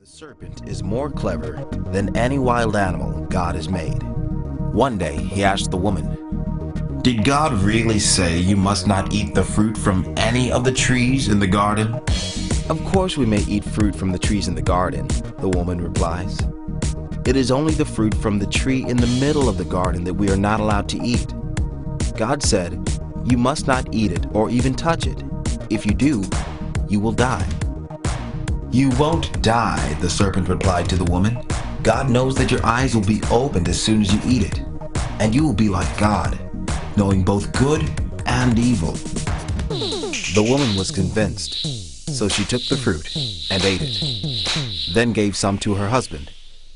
The serpent is more clever than any wild animal God has made. One day he asked the woman, Did God really say you must not eat the fruit from any of the trees in the garden? Of course we may eat fruit from the trees in the garden, the woman replies. It is only the fruit from the tree in the middle of the garden that we are not allowed to eat. God said, You must not eat it or even touch it. If you do, you will die. You won't die, the serpent replied to the woman. God knows that your eyes will be opened as soon as you eat it, and you will be like God, knowing both good and evil. The woman was convinced, so she took the fruit and ate it, then gave some to her husband,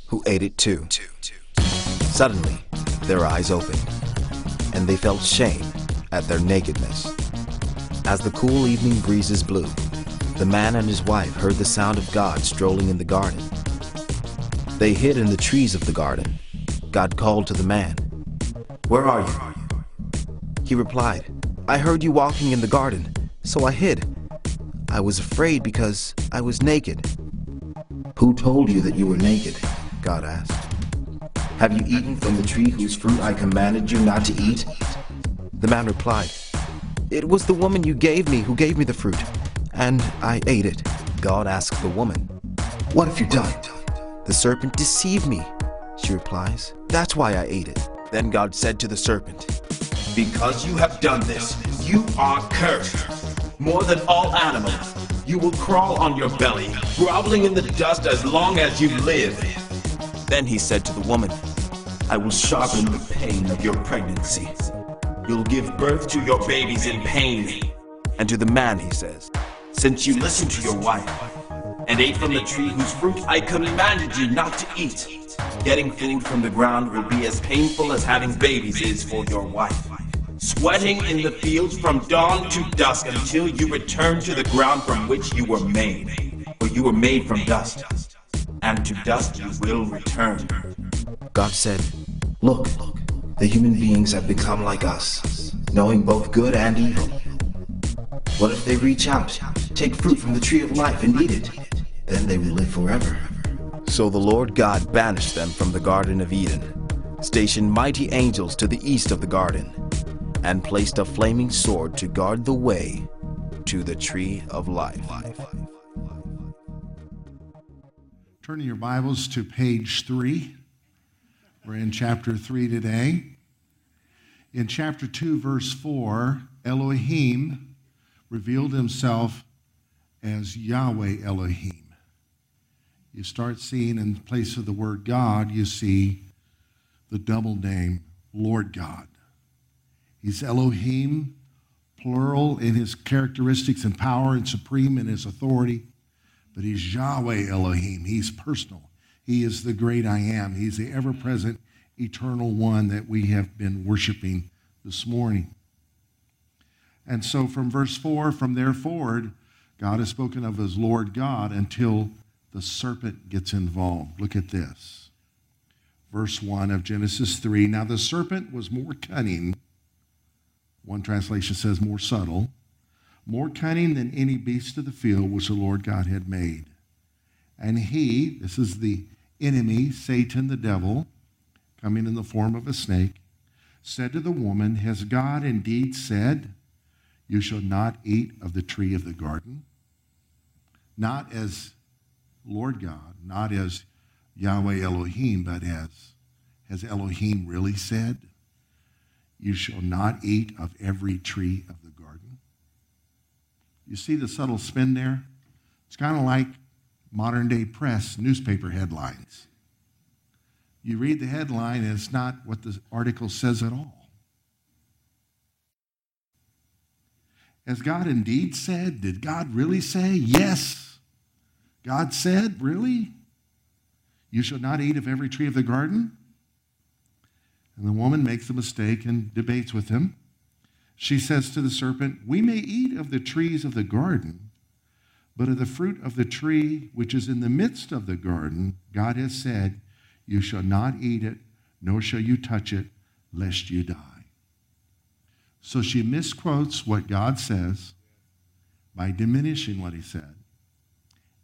who ate it too. Suddenly, their eyes opened, and they felt shame at their nakedness. As the cool evening breezes blew, the man and his wife heard the sound of God strolling in the garden. They hid in the trees of the garden. God called to the man. Where are you? He replied, I heard you walking in the garden, so I hid. I was afraid because I was naked. Who told you that you were naked? God asked. Have you eaten from the tree whose fruit I commanded you not to eat? The man replied, It was the woman you gave me who gave me the fruit, and I ate it. God asked the woman, What have you done? The serpent deceived me, she replies. That's why I ate it. Then God said to the serpent, Because you have done this, you are cursed. More than all animals, you will crawl on your belly, groveling in the dust as long as you live. Then he said to the woman, I will sharpen the pain of your pregnancy. You'll give birth to your babies in pain. And to the man he says, Since you listened to your wife and ate from the tree whose fruit I commanded you not to eat, getting food from the ground will be as painful as having babies is for your wife. Sweating in the fields from dawn to dusk until you return to the ground from which you were made. For you were made from dust, and to dust you will return. God said, Look, the human beings have become like us, knowing both good and evil. What if they reach out, take fruit from the tree of life and eat it? Then they will live forever. So the Lord God banished them from the Garden of Eden, stationed mighty angels to the east of the garden, and placed a flaming sword to guard the way to the tree of life. Turning your Bibles to page three. We're in chapter three today. In chapter two, verse four, Elohim revealed himself as Yahweh Elohim. You start seeing in place of the word God, you see the double name Lord God. He's Elohim, plural in his characteristics and power, and supreme in his authority. But he's Yahweh Elohim. He's personal. He is the great I am. He's the ever present, eternal one that we have been worshiping this morning. And so from verse 4, from there forward, God has spoken of as Lord God until the serpent gets involved. Look at this. Verse 1 of Genesis 3. Now the serpent was more cunning, one translation says more subtle, more cunning than any beast of the field which the Lord God had made. And he, this is the enemy, Satan the devil, coming in the form of a snake, said to the woman, Has God indeed said, You shall not eat of the tree of the garden? Not as Lord God, not as Yahweh Elohim, but as has Elohim really said, You shall not eat of every tree of the garden? You see the subtle spin there? It's kind of like modern day press newspaper headlines. You read the headline, and it's not what the article says at all. Has God indeed said? Did God really say? Yes. God said, Really? You shall not eat of every tree of the garden? And the woman makes a mistake and debates with him. She says to the serpent, We may eat of the trees of the garden, but of the fruit of the tree which is in the midst of the garden, God has said, You shall not eat it, nor shall you touch it, lest you die. So she misquotes what God says by diminishing what he said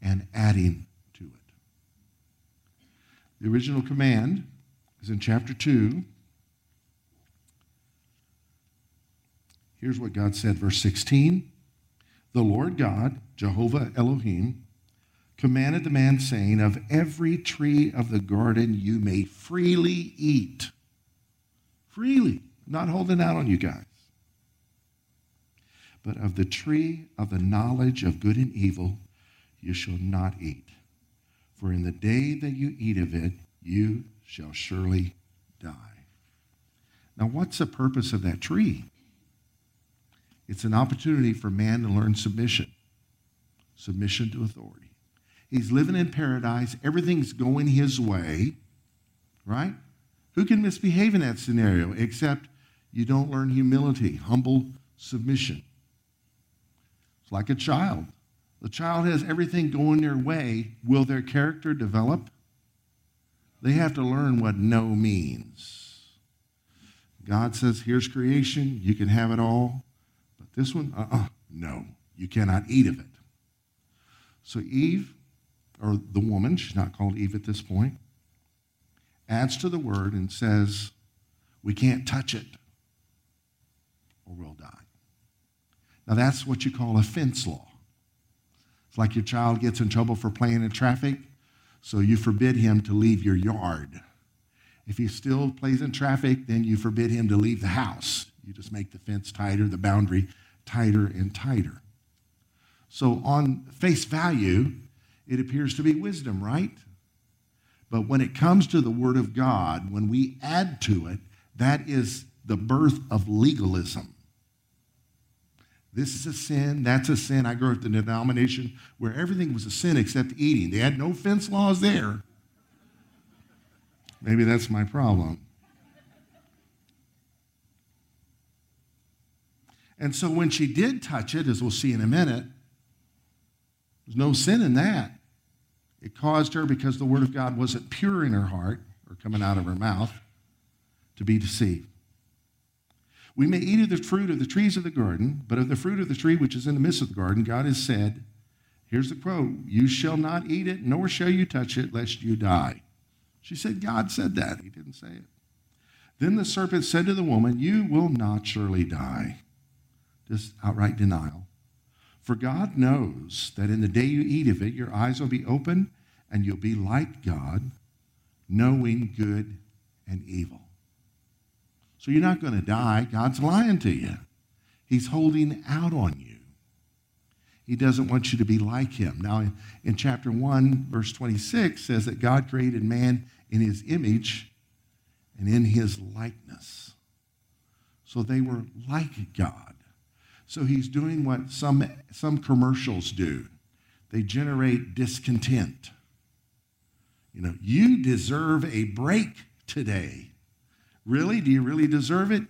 and adding to it. The original command is in chapter 2. Here's what God said, verse 16. The Lord God, Jehovah Elohim, commanded the man, saying, Of every tree of the garden you may freely eat. Freely, not holding out on you guys. But of the tree of the knowledge of good and evil you shall not eat. For in the day that you eat of it, you shall surely die. Now, what's the purpose of that tree? It's an opportunity for man to learn submission, submission to authority. He's living in paradise, everything's going his way, right? Who can misbehave in that scenario except you don't learn humility, humble submission? Like a child. The child has everything going their way. Will their character develop? They have to learn what no means. God says, here's creation, you can have it all. But this one, uh uh-uh, uh no, you cannot eat of it. So Eve, or the woman, she's not called Eve at this point, adds to the word and says, we can't touch it or we'll die. Now that's what you call a fence law. It's like your child gets in trouble for playing in traffic, so you forbid him to leave your yard. If he still plays in traffic, then you forbid him to leave the house. You just make the fence tighter, the boundary tighter and tighter. So, on face value, it appears to be wisdom, right? But when it comes to the Word of God, when we add to it, that is the birth of legalism. This is a sin, that's a sin. I grew up in a denomination where everything was a sin except eating. They had no fence laws there. Maybe that's my problem. And so when she did touch it, as we'll see in a minute, there's no sin in that. It caused her, because the word of God wasn't pure in her heart or coming out of her mouth, to be deceived. We may eat of the fruit of the trees of the garden, but of the fruit of the tree which is in the midst of the garden, God has said, here's the quote, you shall not eat it, nor shall you touch it, lest you die. She said, God said that. He didn't say it. Then the serpent said to the woman, You will not surely die just outright denial. For God knows that in the day you eat of it, your eyes will be open and you'll be like God, knowing good and evil. So you're not going to die. God's lying to you. He's holding out on you. He doesn't want you to be like him. Now, in, chapter 1, verse 26 says that God created man in his image and in his likeness. So they were like God. So he's doing what some, some commercials do they generate discontent. You know, you deserve a break today. Really? Do you really deserve it?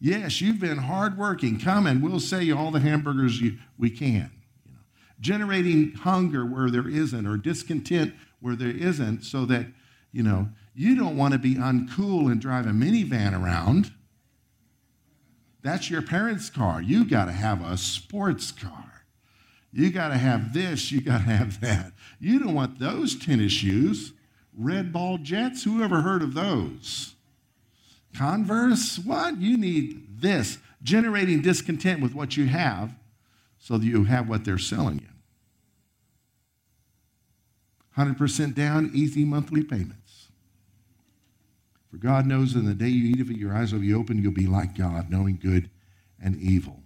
Yes, you've been hardworking. Come and we'll sell you all the hamburgers you, we can. You know, generating hunger where there isn't or discontent where there isn't so that, you know, you don't want to be uncool and drive a minivan around. That's your parents' car. You got to have a sports car. You got to have this, you got to have that. You don't want those tennis shoes. Red ball jets, who ever heard of those? Converse, what? You need this. Generating discontent with what you have so that you have what they're selling you. 100% down, easy monthly payments. For God knows in the day you eat of it, your eyes will be open, you'll be like God, knowing good and evil.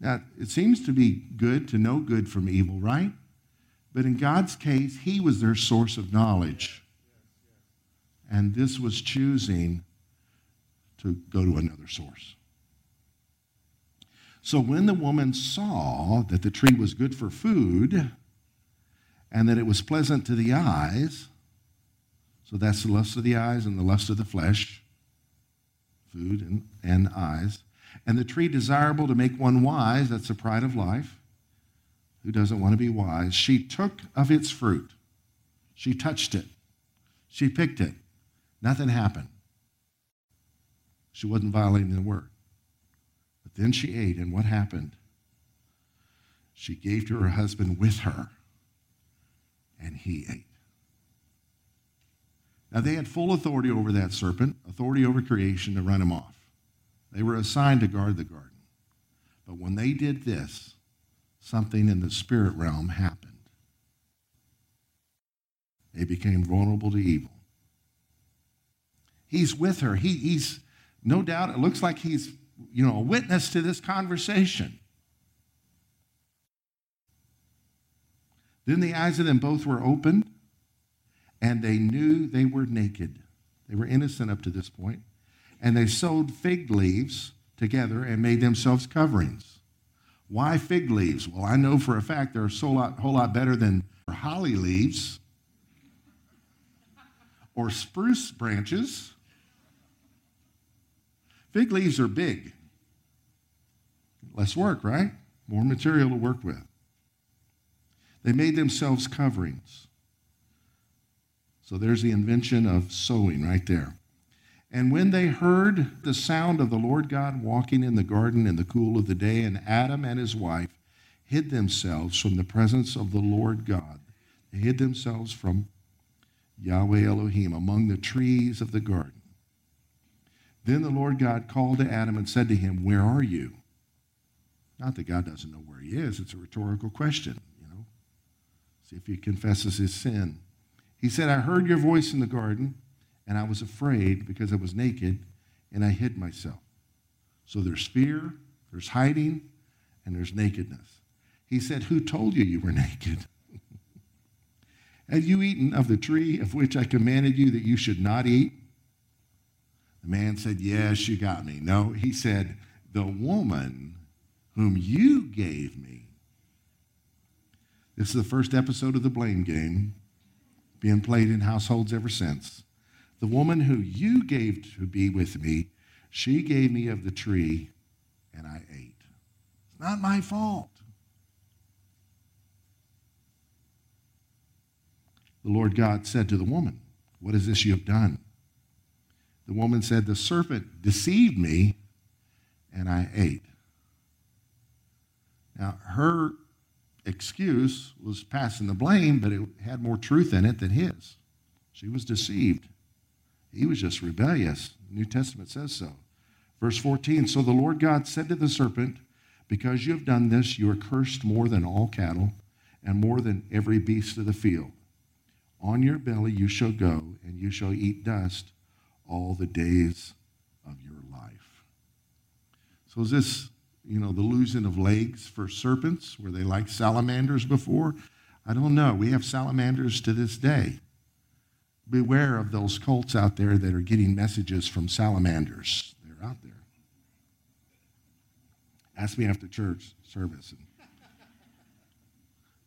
Now, it seems to be good to know good from evil, right? But in God's case, He was their source of knowledge. And this was choosing to go to another source. So when the woman saw that the tree was good for food and that it was pleasant to the eyes, so that's the lust of the eyes and the lust of the flesh, food and, and eyes. And the tree desirable to make one wise, that's the pride of life. Who doesn't want to be wise? She took of its fruit. She touched it. She picked it. Nothing happened. She wasn't violating the word. But then she ate, and what happened? She gave to her husband with her, and he ate. Now, they had full authority over that serpent, authority over creation to run him off. They were assigned to guard the garden. But when they did this, something in the spirit realm happened. They became vulnerable to evil. He's with her. He, he's, no doubt, it looks like he's, you know, a witness to this conversation. Then the eyes of them both were opened, and they knew they were naked. They were innocent up to this point. And they sewed fig leaves together and made themselves coverings. Why fig leaves? Well, I know for a fact they're a whole lot, whole lot better than holly leaves or spruce branches. Fig leaves are big. Less work, right? More material to work with. They made themselves coverings. So there's the invention of sewing right there. And when they heard the sound of the Lord God walking in the garden in the cool of the day, and Adam and his wife hid themselves from the presence of the Lord God, they hid themselves from Yahweh Elohim among the trees of the garden. Then the Lord God called to Adam and said to him, Where are you? Not that God doesn't know where he is, it's a rhetorical question. you know. See if he confesses his sin. He said, I heard your voice in the garden, and I was afraid because I was naked, and I hid myself. So there's fear, there's hiding, and there's nakedness. He said, Who told you you were naked? Have you eaten of the tree of which I commanded you that you should not eat? The man said, Yes, you got me. No, he said, The woman whom you gave me this is the first episode of the blame game, being played in households ever since. The woman who you gave to be with me, she gave me of the tree, and I ate. It's not my fault. The Lord God said to the woman, What is this you have done? The woman said, The serpent deceived me, and I ate. Now, her excuse was passing the blame, but it had more truth in it than his. She was deceived. He was just rebellious. The New Testament says so. Verse 14 So the Lord God said to the serpent, Because you have done this, you are cursed more than all cattle and more than every beast of the field. On your belly you shall go, and you shall eat dust all the days of your life. So is this you know, the losing of legs for serpents? Were they like salamanders before? I don't know. We have salamanders to this day. Beware of those cults out there that are getting messages from salamanders. They're out there. Ask me after church service. And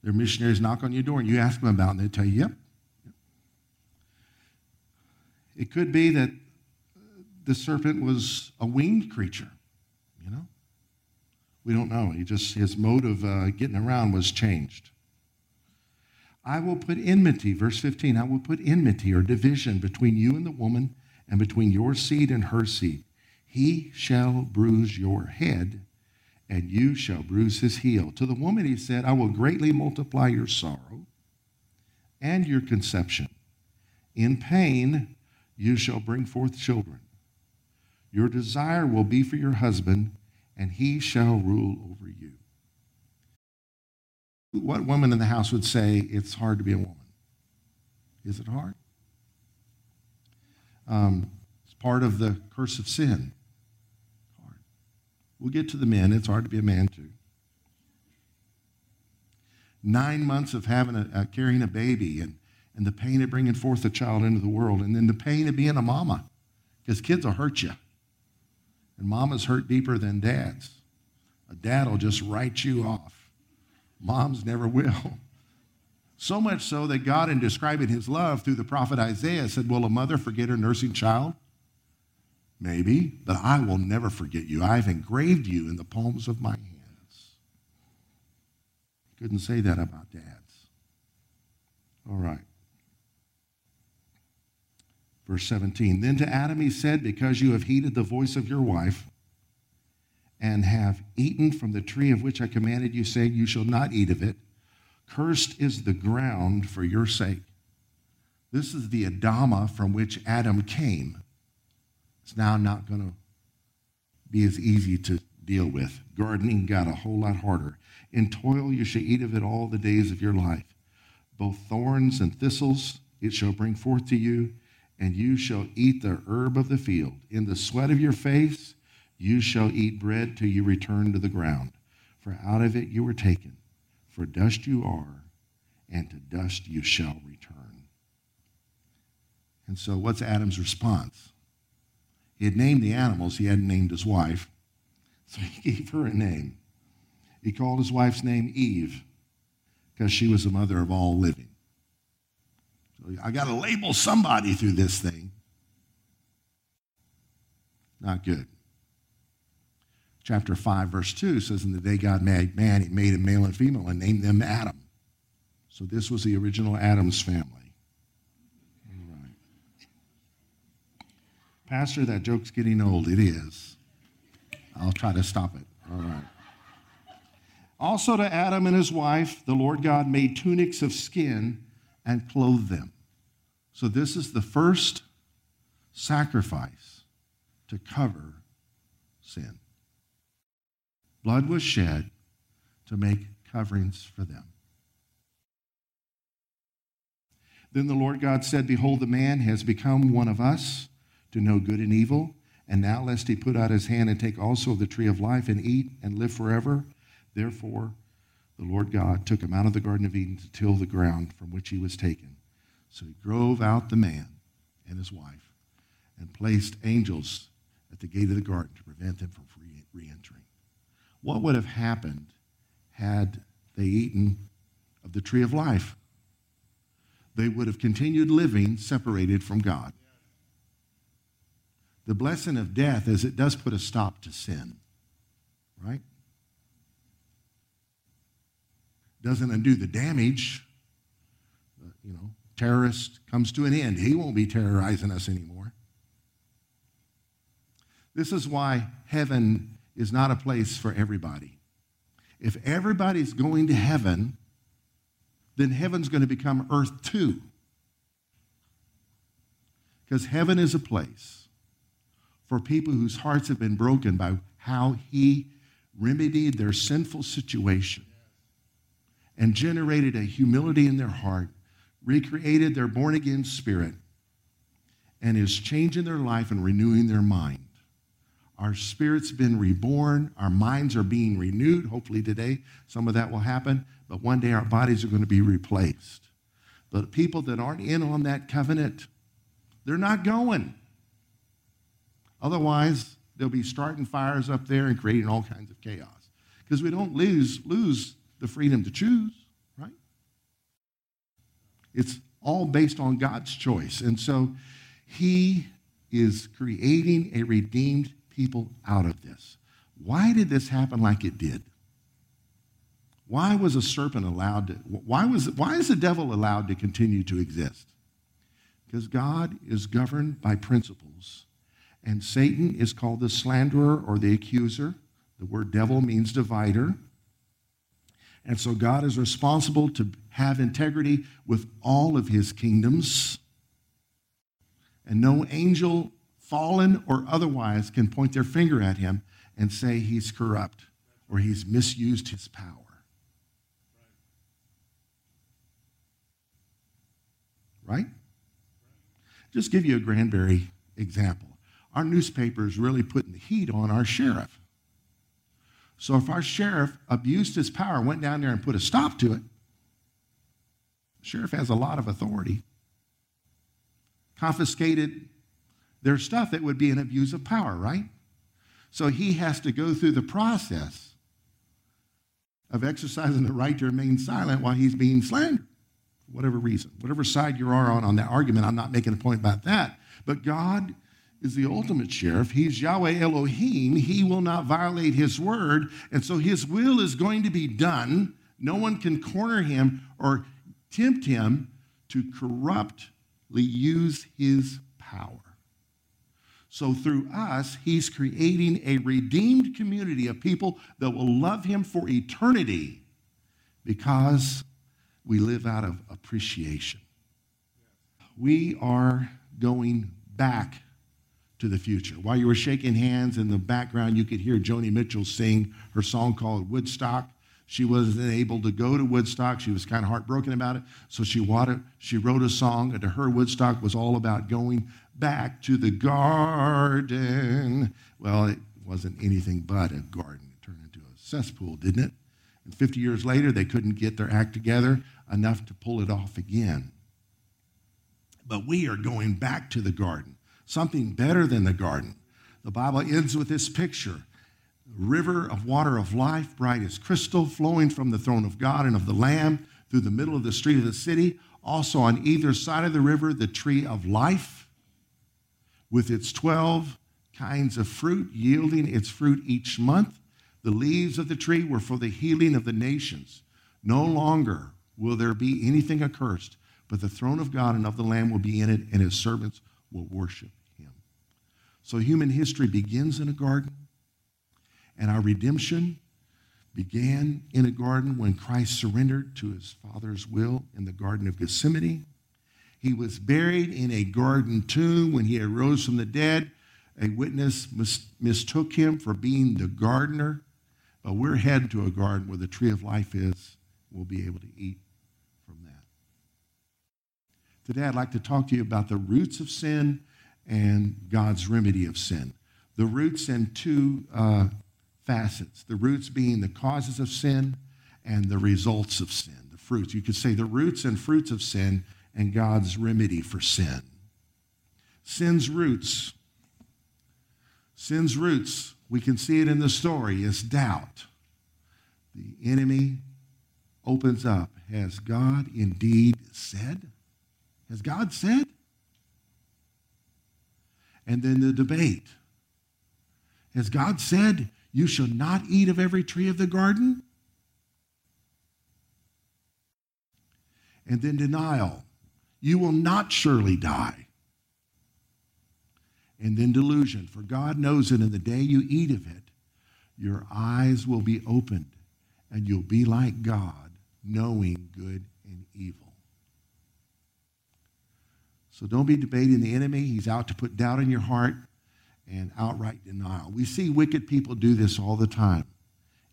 their missionaries knock on your door and you ask them about it and they tell you, yep. It could be that the serpent was a winged creature, you know? We don't know. He just, his mode of uh, getting around was changed. I will put enmity, verse 15, I will put enmity or division between you and the woman and between your seed and her seed. He shall bruise your head, and you shall bruise his heel. To the woman he said, I will greatly multiply your sorrow and your conception. In pain you shall bring forth children. Your desire will be for your husband and he shall rule over you. What woman in the house would say, it's hard to be a woman? Is it hard? Um, it's part of the curse of sin. Hard. We'll get to the men. It's hard to be a man, too. Nine months of having a, uh, carrying a baby and, and the pain of bringing forth a child into the world, and then the pain of being a mama, because kids will hurt you. And mamas hurt deeper than dads. A dad will just write you off. Moms never will. So much so that God, in describing his love through the prophet Isaiah, said, Will a mother forget her nursing child? Maybe, but I will never forget you. I've engraved you in the palms of my hands. Couldn't say that about dads. All right. Verse 17 Then to Adam he said, Because you have heeded the voice of your wife and have eaten from the tree of which I commanded you, saying, You shall not eat of it, cursed is the ground for your sake. This is the Adama from which Adam came. It's now not going to be as easy to deal with. Gardening got a whole lot harder. In toil you shall eat of it all the days of your life. Both thorns and thistles it shall bring forth to you, and you shall eat the herb of the field. In the sweat of your face you shall eat bread till you return to the ground. For out of it you were taken. For dust you are, and to dust you shall return. And so, what's Adam's response? He had named the animals, he hadn't named his wife. So he gave her a name. He called his wife's name Eve because she was the mother of all living. I got to label somebody through this thing. Not good. Chapter 5, verse 2 says, In the day God made man, he made a male and female and named them Adam. So this was the original Adam's family. All right. Pastor, that joke's getting old. It is. I'll try to stop it. All right. Also, to Adam and his wife, the Lord God made tunics of skin and clothe them. So, this is the first sacrifice to cover sin. Blood was shed to make coverings for them. Then the Lord God said, Behold, the man has become one of us to know good and evil. And now, lest he put out his hand and take also of the tree of life and eat and live forever. Therefore, the Lord God took him out of the Garden of Eden to till the ground from which he was taken. So he drove out the man and his wife and placed angels at the gate of the garden to prevent them from re entering. What would have happened had they eaten of the tree of life? They would have continued living separated from God. The blessing of death is it does put a stop to sin, right? Doesn't undo the damage. You know, terrorist comes to an end. He won't be terrorizing us anymore. This is why heaven is not a place for everybody. If everybody's going to heaven, then heaven's going to become earth too. Because heaven is a place for people whose hearts have been broken by how he remedied their sinful situation and generated a humility in their heart, recreated their born again spirit, and is changing their life and renewing their mind. Our spirit's been reborn, our minds are being renewed. Hopefully, today some of that will happen, but one day our bodies are going to be replaced. But people that aren't in on that covenant, they're not going. Otherwise, they'll be starting fires up there and creating all kinds of chaos. Because we don't lose, lose the freedom to choose, right? It's all based on God's choice. And so he is creating a redeemed people out of this. Why did this happen like it did? Why was a serpent allowed to, why, was, why is the devil allowed to continue to exist? Because God is governed by principles and Satan is called the slanderer or the accuser. The word devil means divider. And so God is responsible to have integrity with all of his kingdoms. And no angel, fallen or otherwise, can point their finger at him and say he's corrupt or he's misused his power. Right? Just give you a Granbury example our newspaper is really putting the heat on our sheriff. So if our sheriff abused his power, went down there and put a stop to it, the sheriff has a lot of authority. Confiscated their stuff, it would be an abuse of power, right? So he has to go through the process of exercising the right to remain silent while he's being slandered, for whatever reason. Whatever side you are on on that argument, I'm not making a point about that. But God is the ultimate sheriff. He's Yahweh Elohim. He will not violate his word. And so his will is going to be done. No one can corner him or tempt him to corruptly use his power. So through us, he's creating a redeemed community of people that will love him for eternity because we live out of appreciation. we are going back to the future. While you were shaking hands in the background, you could hear Joni Mitchell sing her song called Woodstock. She wasn't able to go to Woodstock. She was kind of heartbroken about it. So she, wanted, she wrote a song, and to her, Woodstock was all about going back to the garden. Well, it wasn't anything but a garden. It turned into a cesspool, didn't it? And 50 years later, they couldn't get their act together enough to pull it off again. But we are going back to the garden, something better than the garden. The Bible ends with this picture river of water of life, bright as crystal, flowing from the throne of God and of the Lamb through the middle of the street of the city. Also on either side of the river, the tree of life with its 12 kinds of fruit, yielding its fruit each month. The leaves of the tree were for the healing of the nations. No longer will there be anything accursed, but the throne of God and of the Lamb will be in it, and his servants will worship. So human history begins in a garden and our redemption began in a garden when Christ surrendered to his Father's will in the Garden of Gethsemane. He was buried in a garden tomb when he arose from the dead. A witness mis- mistook him for being the gardener, but we're heading to a garden where the tree of life is. We'll be able to eat from that. Today, I'd like to talk to you about the roots of sin and God's remedy of sin. The roots and two uh, facets the roots being the causes of sin and the results of sin, the fruits. You could say the roots and fruits of sin and God's remedy for sin. Sin's roots. Sin's roots, we can see it in the story, is doubt. The enemy opens up. Has God indeed said? Has God said? And then the debate. As God said? You shall not eat of every tree of the garden. And then denial. You will not surely die. And then delusion. For God knows that in the day you eat of it, your eyes will be opened and you'll be like God, knowing good and evil. So don't be debating the enemy. He's out to put doubt in your heart and outright denial. We see wicked people do this all the time.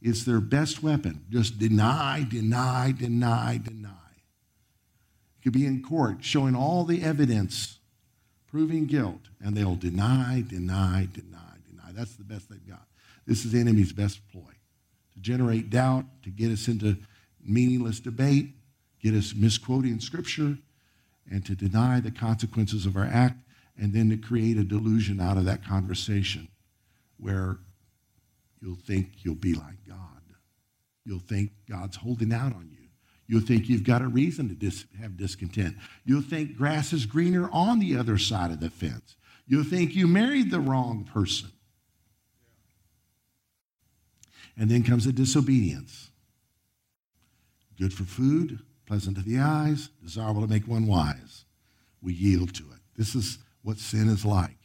It's their best weapon. Just deny, deny, deny, deny. It could be in court showing all the evidence proving guilt, and they'll deny, deny, deny, deny. That's the best they've got. This is the enemy's best ploy to generate doubt, to get us into meaningless debate, get us misquoting scripture, and to deny the consequences of our act and then to create a delusion out of that conversation where you'll think you'll be like God. You'll think God's holding out on you. You'll think you've got a reason to dis- have discontent. You'll think grass is greener on the other side of the fence. You'll think you married the wrong person. And then comes a disobedience. Good for food, pleasant to the eyes, desirable to make one wise. We yield to it. This is what sin is like.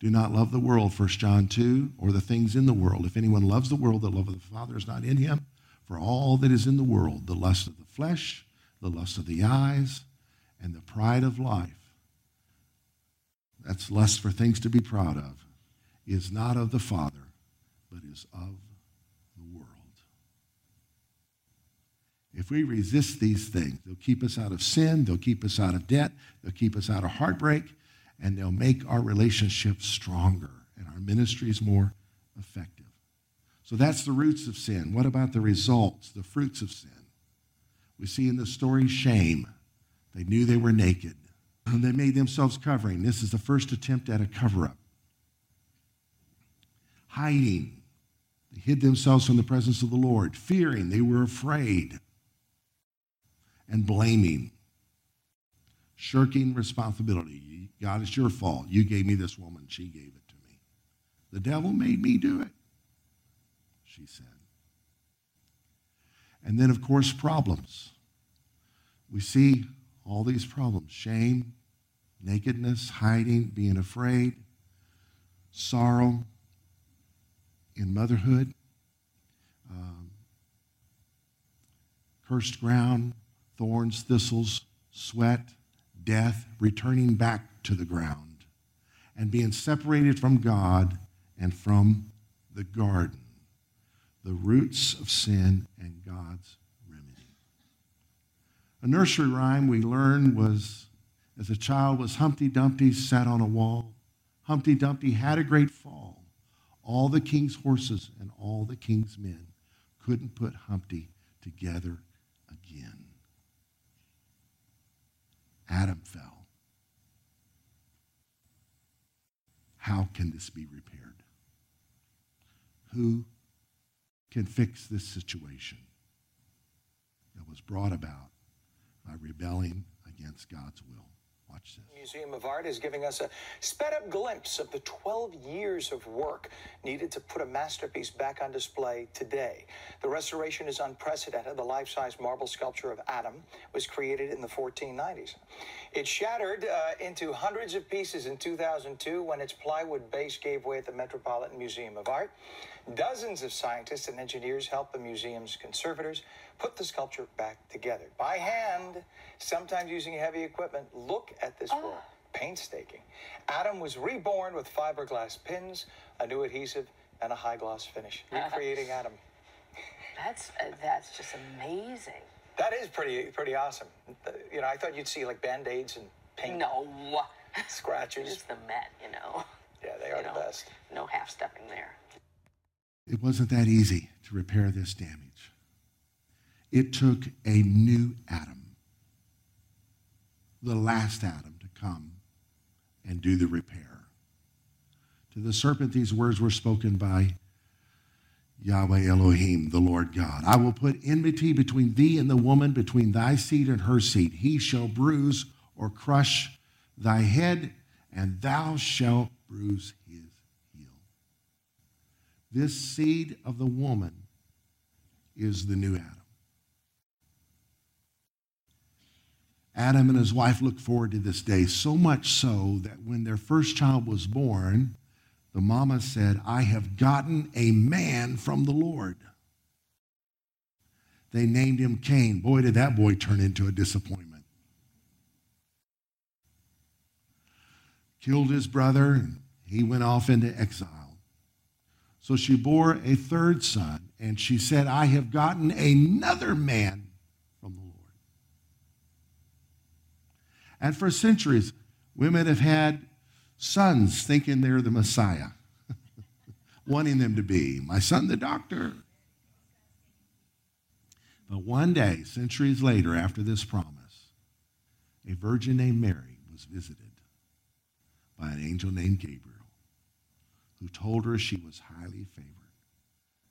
Do not love the world, 1 John 2, or the things in the world. If anyone loves the world, the love of the Father is not in him. For all that is in the world, the lust of the flesh, the lust of the eyes, and the pride of life, that's lust for things to be proud of, is not of the Father, but is of the world. If we resist these things, they'll keep us out of sin, they'll keep us out of debt, they'll keep us out of heartbreak, and they'll make our relationships stronger and our ministries more effective. So that's the roots of sin. What about the results, the fruits of sin? We see in the story shame. They knew they were naked. And they made themselves covering. This is the first attempt at a cover up. Hiding. They hid themselves from the presence of the Lord. Fearing. They were afraid. And blaming. Shirking responsibility. God, it's your fault. You gave me this woman. She gave it to me. The devil made me do it, she said. And then, of course, problems. We see all these problems shame, nakedness, hiding, being afraid, sorrow in motherhood, um, cursed ground, thorns, thistles, sweat, death, returning back to the ground, and being separated from God and from the garden, the roots of sin and God's remedy. A nursery rhyme we learned was as a child was Humpty Dumpty sat on a wall. Humpty Dumpty had a great fall. All the king's horses and all the king's men couldn't put Humpty together again. Adam fell. How can this be repaired? Who can fix this situation that was brought about by rebelling against God's will? Watch this. Museum of Art is giving us a sped up glimpse of the 12 years of work needed to put a masterpiece back on display today. The restoration is unprecedented. The life size marble sculpture of Adam was created in the 1490s. It shattered uh, into hundreds of pieces in 2002 when its plywood base gave way at the Metropolitan Museum of Art. Dozens of scientists and engineers helped the museum's conservators put the sculpture back together by hand, sometimes using heavy equipment. Look at this work. Painstaking. Adam was reborn with fiberglass pins, a new adhesive, and a high gloss finish. Recreating Adam. That's uh, that's just amazing. That is pretty pretty awesome. Uh, You know, I thought you'd see like band aids and paint No, scratches. it's the Met, you know. Yeah, they are You the know, best. No half stepping there. It wasn't that easy to repair this damage. It took a new Adam, the last Adam, to come and do the repair. To the serpent, these words were spoken by Yahweh Elohim, the Lord God. I will put enmity between thee and the woman, between thy seed and her seed. He shall bruise or crush thy head, and thou shalt bruise his heel. This seed of the woman is the new Adam. Adam and his wife looked forward to this day, so much so that when their first child was born, the mama said, I have gotten a man from the Lord. They named him Cain. Boy, did that boy turn into a disappointment. Killed his brother, and he went off into exile. So she bore a third son, and she said, I have gotten another man from the Lord. And for centuries, women have had sons thinking they're the Messiah, wanting them to be. My son, the doctor. But one day, centuries later, after this promise, a virgin named Mary was visited by an angel named Gabriel who told her she was highly favored,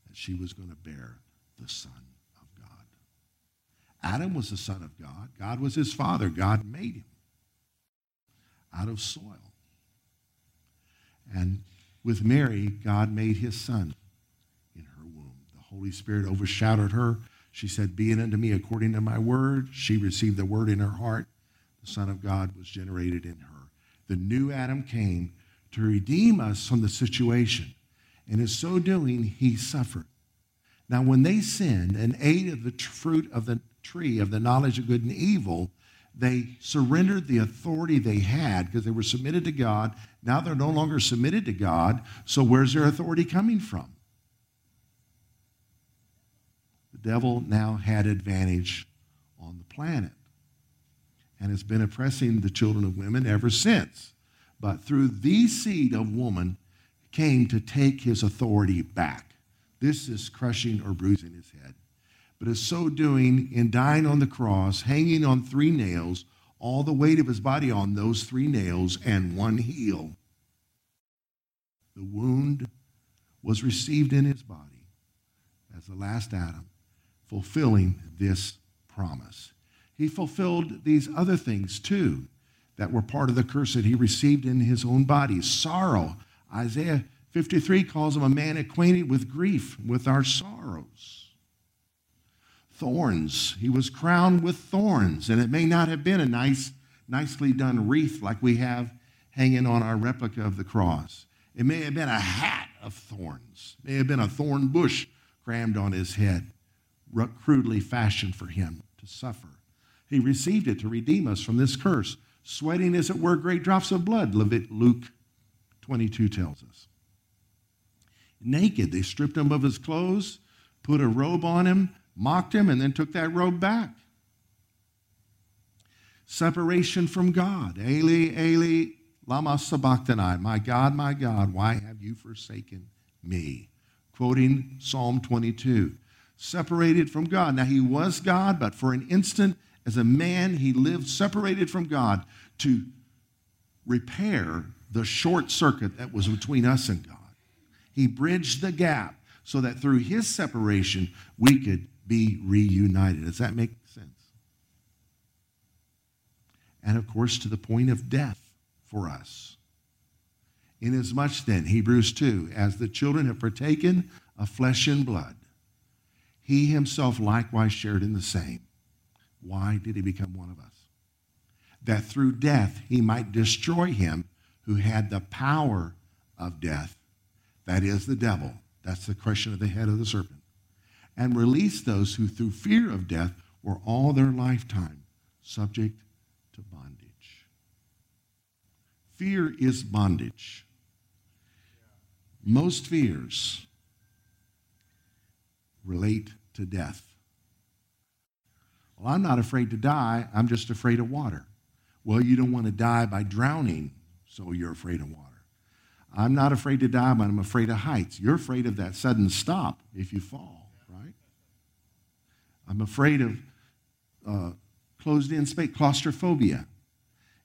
that she was going to bear the Son of God. Adam was the Son of God. God was his father. God made him out of soil. And with Mary, God made his son in her womb. The Holy Spirit overshadowed her. She said, Be it unto me according to my word. She received the word in her heart. The Son of God was generated in her. The new Adam came to redeem us from the situation. And in so doing, he suffered. Now, when they sinned and ate of the fruit of the tree of the knowledge of good and evil, they surrendered the authority they had because they were submitted to God. Now they're no longer submitted to God. So where's their authority coming from? The devil now had advantage on the planet and has been oppressing the children of women ever since. But through the seed of woman came to take his authority back. This is crushing or bruising his head. But in so doing, in dying on the cross, hanging on three nails, all the weight of his body on those three nails and one heel, the wound was received in his body as the last Adam, fulfilling this promise. He fulfilled these other things too that were part of the curse that he received in his own body sorrow. Isaiah 53 calls him a man acquainted with grief, with our sorrows. Thorns. He was crowned with thorns, and it may not have been a nice, nicely done wreath like we have hanging on our replica of the cross. It may have been a hat of thorns. It may have been a thorn bush crammed on his head, crudely fashioned for him to suffer. He received it to redeem us from this curse sweating, as it were, great drops of blood, Luke 22 tells us. Naked, they stripped him of his clothes, put a robe on him, mocked him, and then took that robe back. Separation from God. Eli, Eli, lama sabachthani. My God, my God, why have you forsaken me? Quoting Psalm 22. Separated from God. Now, he was God, but for an instant, as a man, he lived separated from God to repair the short circuit that was between us and God. He bridged the gap so that through his separation, we could be reunited. Does that make sense? And of course, to the point of death for us. Inasmuch then, Hebrews 2, as the children have partaken of flesh and blood, he himself likewise shared in the same why did he become one of us? That through death he might destroy him who had the power of death, that is, the devil. That's the crushing of the head of the serpent. And release those who, through fear of death, were all their lifetime subject to bondage. Fear is bondage. Most fears relate to death. Well, I'm not afraid to die, I'm just afraid of water. Well, you don't want to die by drowning, so you're afraid of water. I'm not afraid to die, but I'm afraid of heights. You're afraid of that sudden stop if you fall, right? I'm afraid of uh, closed in space, claustrophobia.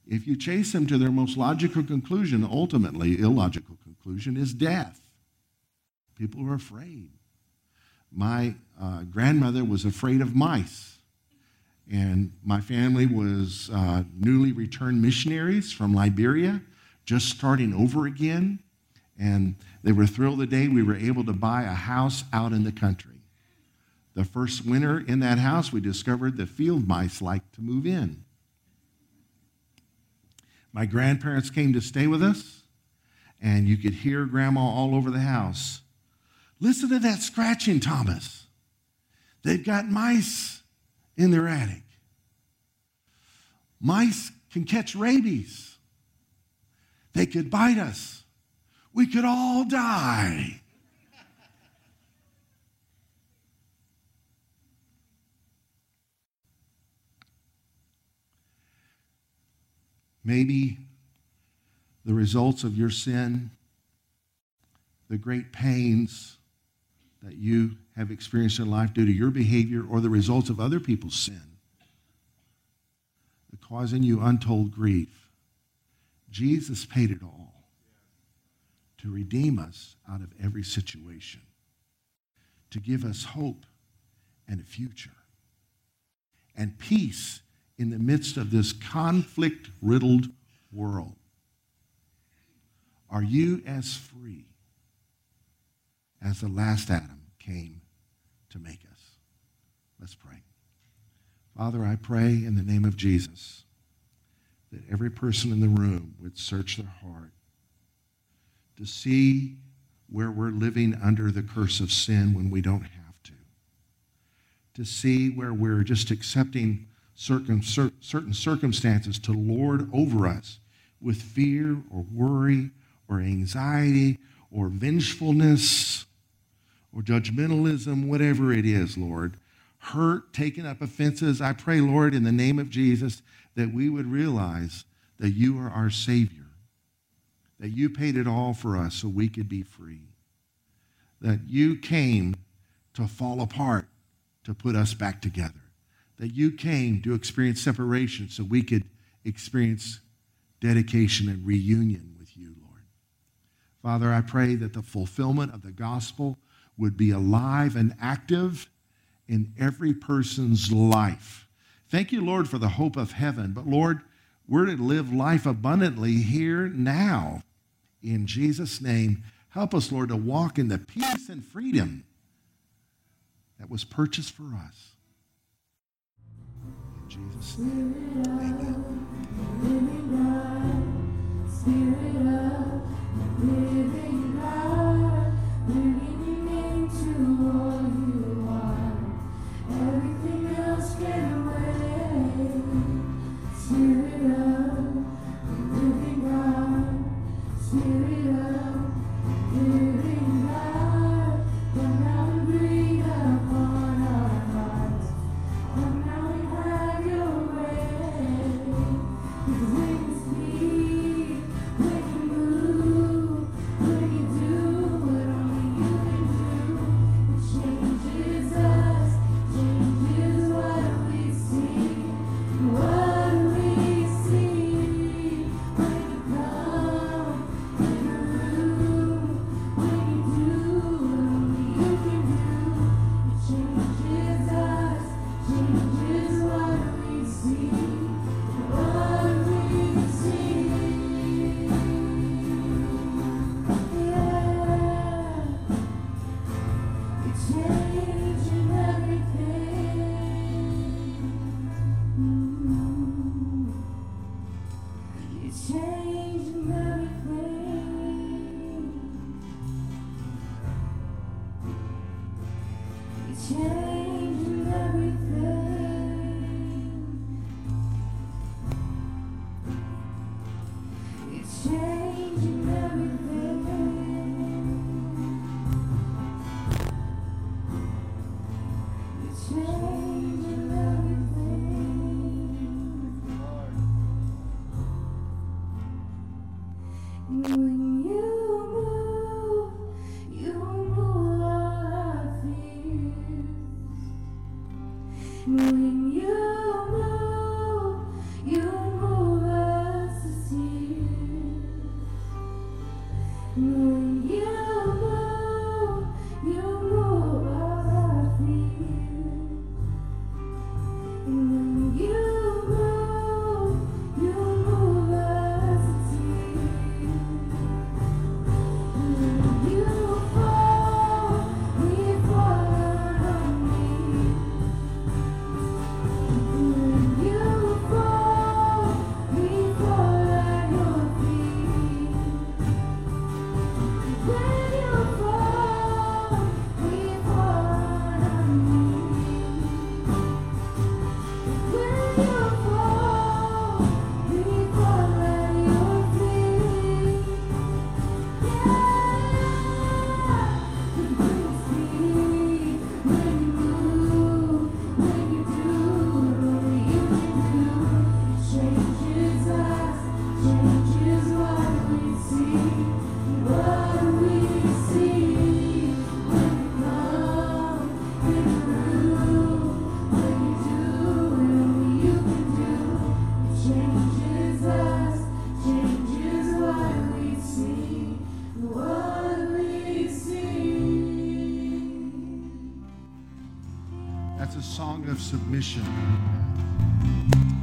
If you chase them to their most logical conclusion, ultimately, illogical conclusion, is death. People are afraid. My uh, grandmother was afraid of mice. And my family was uh, newly returned missionaries from Liberia, just starting over again. And they were thrilled the day we were able to buy a house out in the country. The first winter in that house, we discovered the field mice liked to move in. My grandparents came to stay with us, and you could hear grandma all over the house. Listen to that scratching, Thomas. They've got mice in their attic. Mice can catch rabies, they could bite us. We could all die. Maybe the results of your sin, the great pains that you have experienced in life due to your behavior or the results of other people's sin, causing you untold grief. Jesus paid it all to redeem us out of every situation, to give us hope and a future, and peace in the midst of this conflict riddled world. Are you as free as the last Adam came to make us? Let's pray. Father, I pray in the name of Jesus that every person in the room would search their heart to see where we're living under the curse of sin when we don't have to, to see where we're just accepting certain, circumstances to lord over us with fear or worry or anxiety or vengefulness or judgmentalism, whatever it is, Lord. Hurt, taking up offenses. I pray, Lord, in the name of Jesus, that we would realize that you are our Savior, that you paid it all for us so we could be free, that you came to fall apart to put us back together, that you came to experience separation so we could experience dedication and reunion with you, Lord. Father, I pray that the fulfillment of the gospel would be alive and active in every person's life. Thank you, Lord, for the hope of heaven. But Lord, we're to live life abundantly here now. In Jesus' name, help us, Lord, to walk in the peace and freedom that was purchased for us. Jesus' amen.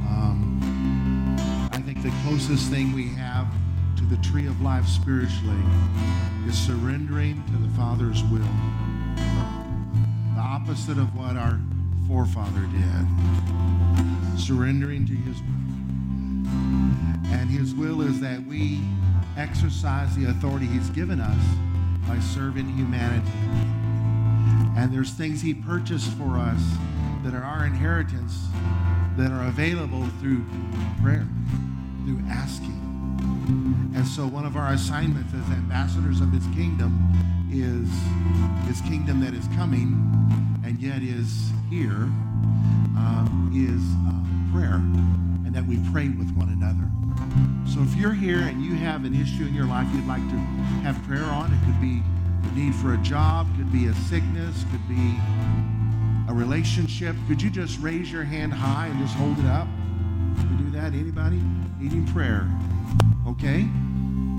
Um, I think the closest thing we have to the tree of life spiritually is surrendering to the Father's will. The opposite of what our forefather did. Surrendering to his will. And his will is that we exercise the authority he's given us by serving humanity. And there's things he purchased for us that are our inheritance that are available through prayer, through asking. And so one of our assignments as ambassadors of his kingdom is his kingdom that is coming and yet is here um, is uh, prayer and that we pray with one another. So if you're here and you have an issue in your life you'd like to have prayer on, it could be a need for a job, could be a sickness, could be a relationship. Could you just raise your hand high and just hold it up? Can we do that? Anybody? Needing prayer. Okay?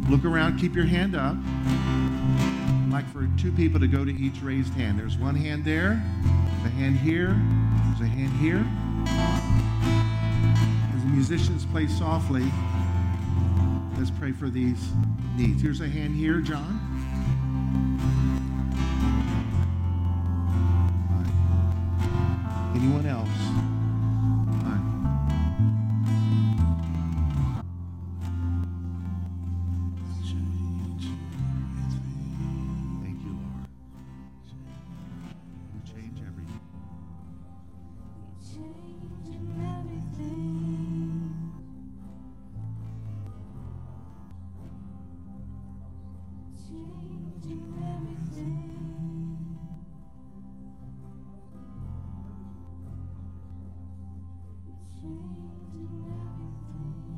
Look around, keep your hand up. I'd like for two people to go to each raised hand. There's one hand there, a hand here, there's a hand here. As the musicians play softly, let's pray for these needs. Here's a hand here, John. Anyone else? Changing everything.